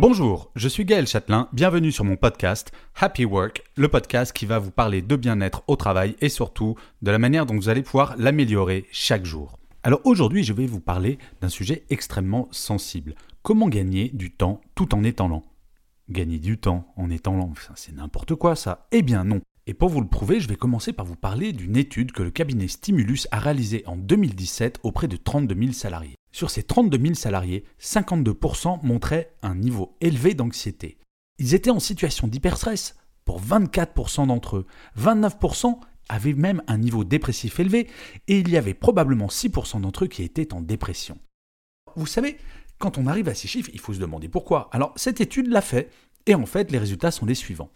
Bonjour, je suis Gaël Châtelain, bienvenue sur mon podcast Happy Work, le podcast qui va vous parler de bien-être au travail et surtout de la manière dont vous allez pouvoir l'améliorer chaque jour. Alors aujourd'hui, je vais vous parler d'un sujet extrêmement sensible. Comment gagner du temps tout en étant lent? Gagner du temps en étant lent, c'est n'importe quoi ça Eh bien non. Et pour vous le prouver, je vais commencer par vous parler d'une étude que le cabinet Stimulus a réalisée en 2017 auprès de 32 000 salariés. Sur ces 32 000 salariés, 52% montraient un niveau élevé d'anxiété. Ils étaient en situation d'hyperstress pour 24% d'entre eux. 29% avaient même un niveau dépressif élevé et il y avait probablement 6% d'entre eux qui étaient en dépression. Vous savez, quand on arrive à ces chiffres, il faut se demander pourquoi. Alors cette étude l'a fait et en fait les résultats sont les suivants.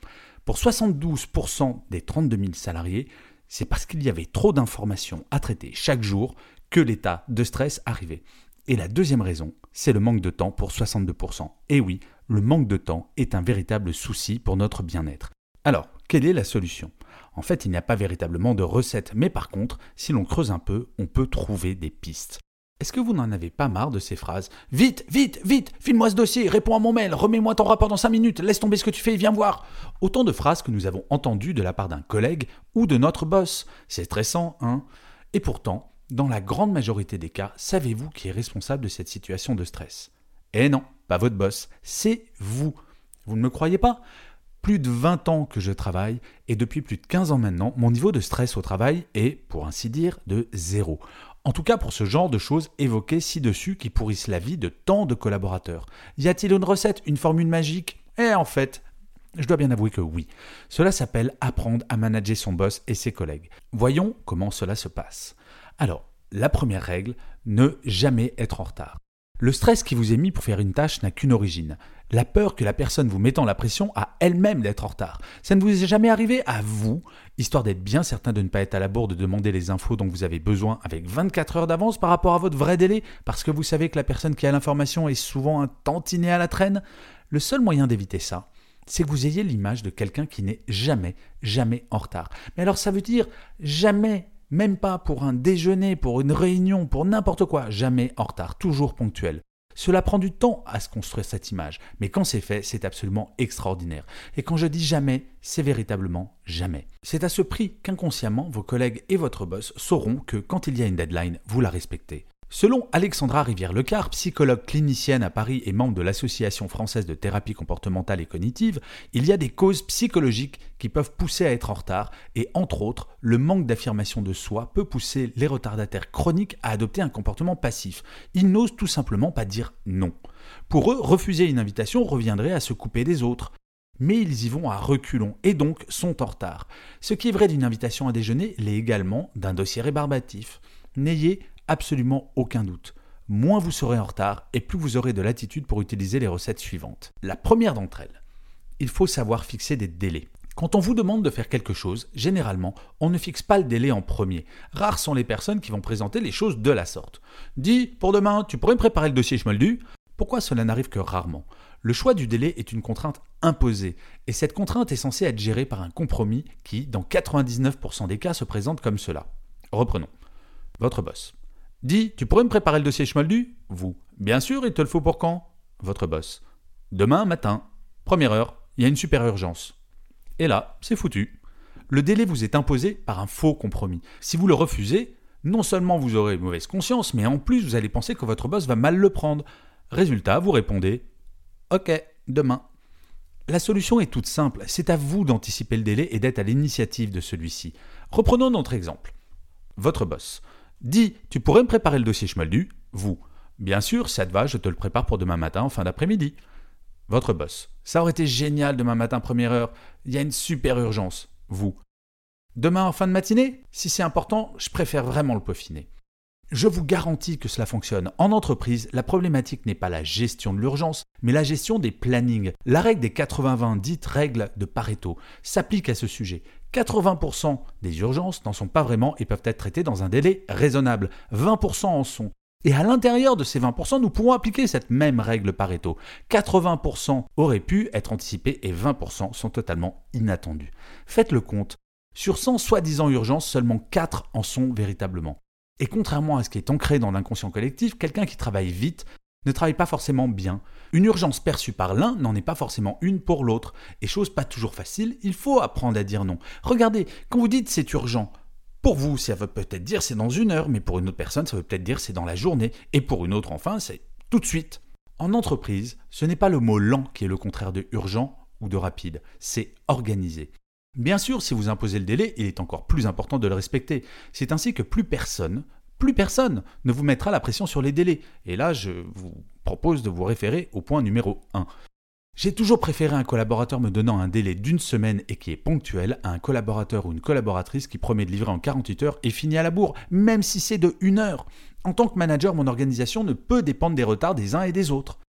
Pour 72% des 32 000 salariés, c'est parce qu'il y avait trop d'informations à traiter chaque jour que l'état de stress arrivait. Et la deuxième raison, c'est le manque de temps pour 62%. Et oui, le manque de temps est un véritable souci pour notre bien-être. Alors, quelle est la solution? En fait, il n'y a pas véritablement de recette, mais par contre, si l'on creuse un peu, on peut trouver des pistes. Est-ce que vous n'en avez pas marre de ces phrases Vite, vite, vite, file-moi ce dossier, réponds à mon mail, remets-moi ton rapport dans 5 minutes, laisse tomber ce que tu fais et viens voir Autant de phrases que nous avons entendues de la part d'un collègue ou de notre boss. C'est stressant, hein? Et pourtant, dans la grande majorité des cas, savez-vous qui est responsable de cette situation de stress? Eh non, pas votre boss, c'est vous. Vous ne me croyez pas? Plus de 20 ans que je travaille et depuis plus de 15 ans maintenant, mon niveau de stress au travail est, pour ainsi dire, de zéro. En tout cas pour ce genre de choses évoquées ci-dessus qui pourrissent la vie de tant de collaborateurs. Y a-t-il une recette, une formule magique? Eh en fait, je dois bien avouer que oui. Cela s'appelle apprendre à manager son boss et ses collègues. Voyons comment cela se passe. Alors, la première règle, ne jamais être en retard. Le stress qui vous est mis pour faire une tâche n'a qu'une origine. La peur que la personne vous mettant la pression a elle-même d'être en retard. Ça ne vous est jamais arrivé à vous, histoire d'être bien certain de ne pas être à la bourre de demander les infos dont vous avez besoin avec 24 heures d'avance par rapport à votre vrai délai, parce que vous savez que la personne qui a l'information est souvent un tantinet à la traîne? Le seul moyen d'éviter ça, c'est que vous ayez l'image de quelqu'un qui n'est jamais, jamais en retard. Mais alors ça veut dire jamais même pas pour un déjeuner, pour une réunion, pour n'importe quoi, jamais en retard, toujours ponctuel. Cela prend du temps à se construire cette image, mais quand c'est fait, c'est absolument extraordinaire. Et quand je dis jamais, c'est véritablement jamais. C'est à ce prix qu'inconsciemment, vos collègues et votre boss sauront que quand il y a une deadline, vous la respectez. Selon Alexandra Rivière-Lecard, psychologue clinicienne à Paris et membre de l'Association française de thérapie comportementale et cognitive, il y a des causes psychologiques qui peuvent pousser à être en retard et entre autres, le manque d'affirmation de soi peut pousser les retardataires chroniques à adopter un comportement passif. Ils n'osent tout simplement pas dire non. Pour eux, refuser une invitation reviendrait à se couper des autres mais ils y vont à reculons et donc sont en retard. Ce qui est vrai d'une invitation à déjeuner l'est également d'un dossier rébarbatif. N'ayez absolument aucun doute. Moins vous serez en retard et plus vous aurez de latitude pour utiliser les recettes suivantes. La première d'entre elles, il faut savoir fixer des délais. Quand on vous demande de faire quelque chose, généralement, on ne fixe pas le délai en premier. Rares sont les personnes qui vont présenter les choses de la sorte. Dis, pour demain, tu pourrais me préparer le dossier Schmoldu Pourquoi cela n'arrive que rarement? Le choix du délai est une contrainte imposée, et cette contrainte est censée être gérée par un compromis qui, dans 99% des cas, se présente comme cela. Reprenons. Votre boss. Dis, tu pourrais me préparer le dossier Schmoldu? Vous. Bien sûr, il te le faut pour quand? Votre boss. Demain matin. Première heure, il y a une super urgence. Et là, c'est foutu. Le délai vous est imposé par un faux compromis. Si vous le refusez, non seulement vous aurez mauvaise conscience, mais en plus vous allez penser que votre boss va mal le prendre. Résultat, vous répondez Ok, demain. La solution est toute simple, c'est à vous d'anticiper le délai et d'être à l'initiative de celui-ci. Reprenons notre exemple. Votre boss. Dis, tu pourrais me préparer le dossier Schmaldu Vous. Bien sûr, ça te va, je te le prépare pour demain matin en fin d'après-midi. Votre boss. Ça aurait été génial demain matin, première heure. Il y a une super urgence. Vous. Demain en fin de matinée Si c'est important, je préfère vraiment le peaufiner. Je vous garantis que cela fonctionne. En entreprise, la problématique n'est pas la gestion de l'urgence, mais la gestion des plannings. La règle des 80-20, dite règle de Pareto, s'applique à ce sujet. 80% des urgences n'en sont pas vraiment et peuvent être traitées dans un délai raisonnable. 20% en sont. Et à l'intérieur de ces 20%, nous pourrons appliquer cette même règle Pareto. 80% auraient pu être anticipés et 20% sont totalement inattendus. Faites le compte. Sur 100 soi-disant urgences, seulement 4 en sont véritablement. Et contrairement à ce qui est ancré dans l'inconscient collectif, quelqu'un qui travaille vite ne travaille pas forcément bien. Une urgence perçue par l'un n'en est pas forcément une pour l'autre. Et chose pas toujours facile, il faut apprendre à dire non. Regardez, quand vous dites c'est urgent, pour vous, ça veut peut-être dire c'est dans une heure, mais pour une autre personne, ça veut peut-être dire c'est dans la journée, et pour une autre, enfin, c'est tout de suite. En entreprise, ce n'est pas le mot lent qui est le contraire de urgent ou de rapide, c'est organisé. Bien sûr, si vous imposez le délai, il est encore plus important de le respecter. C'est ainsi que plus personne, plus personne ne vous mettra la pression sur les délais. Et là, je vous propose de vous référer au point numéro 1. J'ai toujours préféré un collaborateur me donnant un délai d'une semaine et qui est ponctuel à un collaborateur ou une collaboratrice qui promet de livrer en 48 heures et finit à la bourre, même si c'est de une heure. En tant que manager, mon organisation ne peut dépendre des retards des uns et des autres.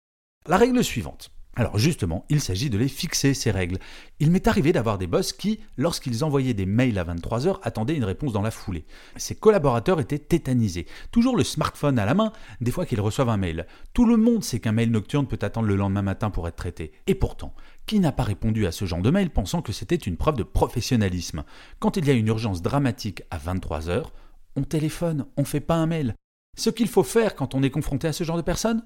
La règle suivante. Alors justement, il s'agit de les fixer, ces règles. Il m'est arrivé d'avoir des boss qui, lorsqu'ils envoyaient des mails à 23h, attendaient une réponse dans la foulée. Ces collaborateurs étaient tétanisés. Toujours le smartphone à la main, des fois qu'ils reçoivent un mail. Tout le monde sait qu'un mail nocturne peut attendre le lendemain matin pour être traité. Et pourtant, qui n'a pas répondu à ce genre de mail pensant que c'était une preuve de professionnalisme? Quand il y a une urgence dramatique à 23h, on téléphone, on fait pas un mail. Ce qu'il faut faire quand on est confronté à ce genre de personnes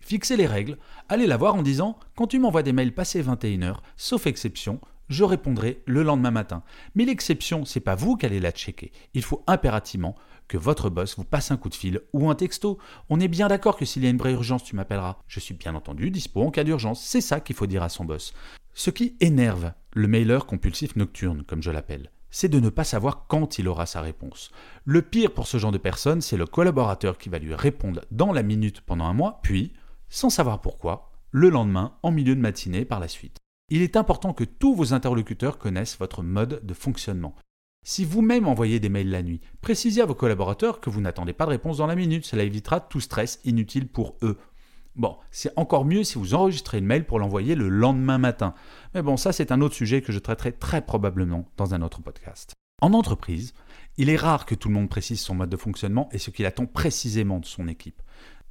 Fixez les règles, allez la voir en disant Quand tu m'envoies des mails passés 21h, sauf exception, je répondrai le lendemain matin. Mais l'exception, c'est pas vous qui allez la checker. Il faut impérativement que votre boss vous passe un coup de fil ou un texto. On est bien d'accord que s'il y a une vraie urgence, tu m'appelleras. Je suis bien entendu dispo en cas d'urgence. C'est ça qu'il faut dire à son boss. Ce qui énerve le mailer compulsif nocturne, comme je l'appelle, c'est de ne pas savoir quand il aura sa réponse. Le pire pour ce genre de personne, c'est le collaborateur qui va lui répondre dans la minute pendant un mois, puis sans savoir pourquoi, le lendemain, en milieu de matinée par la suite. Il est important que tous vos interlocuteurs connaissent votre mode de fonctionnement. Si vous-même envoyez des mails la nuit, précisez à vos collaborateurs que vous n'attendez pas de réponse dans la minute, cela évitera tout stress inutile pour eux. Bon, c'est encore mieux si vous enregistrez le mail pour l'envoyer le lendemain matin. Mais bon, ça c'est un autre sujet que je traiterai très probablement dans un autre podcast. En entreprise, il est rare que tout le monde précise son mode de fonctionnement et ce qu'il attend précisément de son équipe.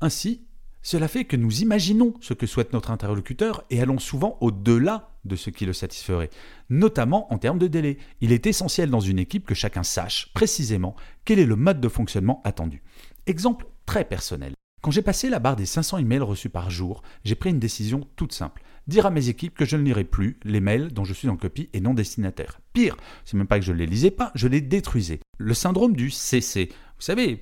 Ainsi, cela fait que nous imaginons ce que souhaite notre interlocuteur et allons souvent au-delà de ce qui le satisferait, notamment en termes de délai. Il est essentiel dans une équipe que chacun sache précisément quel est le mode de fonctionnement attendu. Exemple très personnel. Quand j'ai passé la barre des 500 emails reçus par jour, j'ai pris une décision toute simple. Dire à mes équipes que je ne lirai plus les mails dont je suis en copie et non destinataire. Pire, c'est même pas que je ne les lisais pas, je les détruisais. Le syndrome du CC. Vous savez,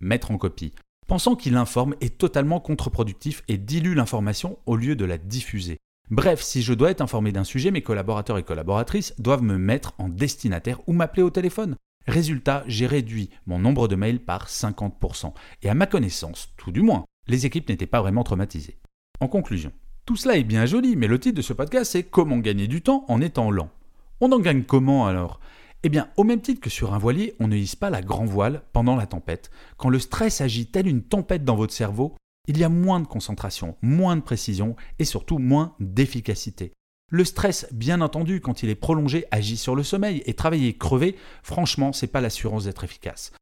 mettre en copie pensant qu'il informe est totalement contre-productif et dilue l'information au lieu de la diffuser. Bref, si je dois être informé d'un sujet, mes collaborateurs et collaboratrices doivent me mettre en destinataire ou m'appeler au téléphone. Résultat, j'ai réduit mon nombre de mails par 50%. Et à ma connaissance, tout du moins, les équipes n'étaient pas vraiment traumatisées. En conclusion, tout cela est bien joli, mais le titre de ce podcast c'est Comment gagner du temps en étant lent. On en gagne comment alors? Eh bien, au même titre que sur un voilier, on ne hisse pas la grand voile pendant la tempête. Quand le stress agit tel une tempête dans votre cerveau, il y a moins de concentration, moins de précision et surtout moins d'efficacité. Le stress, bien entendu, quand il est prolongé, agit sur le sommeil et travailler crevé, franchement, c'est pas l'assurance d'être efficace.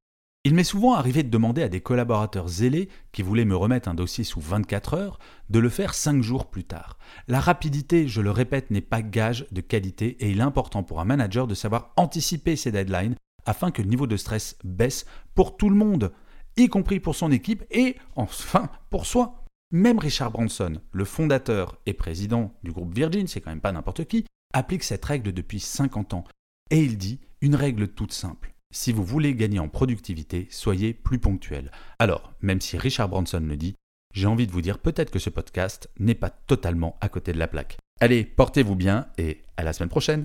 Il m'est souvent arrivé de demander à des collaborateurs zélés qui voulaient me remettre un dossier sous 24 heures de le faire 5 jours plus tard. La rapidité, je le répète, n'est pas gage de qualité et il est important pour un manager de savoir anticiper ses deadlines afin que le niveau de stress baisse pour tout le monde, y compris pour son équipe et enfin pour soi. Même Richard Branson, le fondateur et président du groupe Virgin, c'est quand même pas n'importe qui, applique cette règle depuis 50 ans. Et il dit une règle toute simple. Si vous voulez gagner en productivité, soyez plus ponctuel. Alors, même si Richard Branson le dit, j'ai envie de vous dire peut-être que ce podcast n'est pas totalement à côté de la plaque. Allez, portez-vous bien et à la semaine prochaine.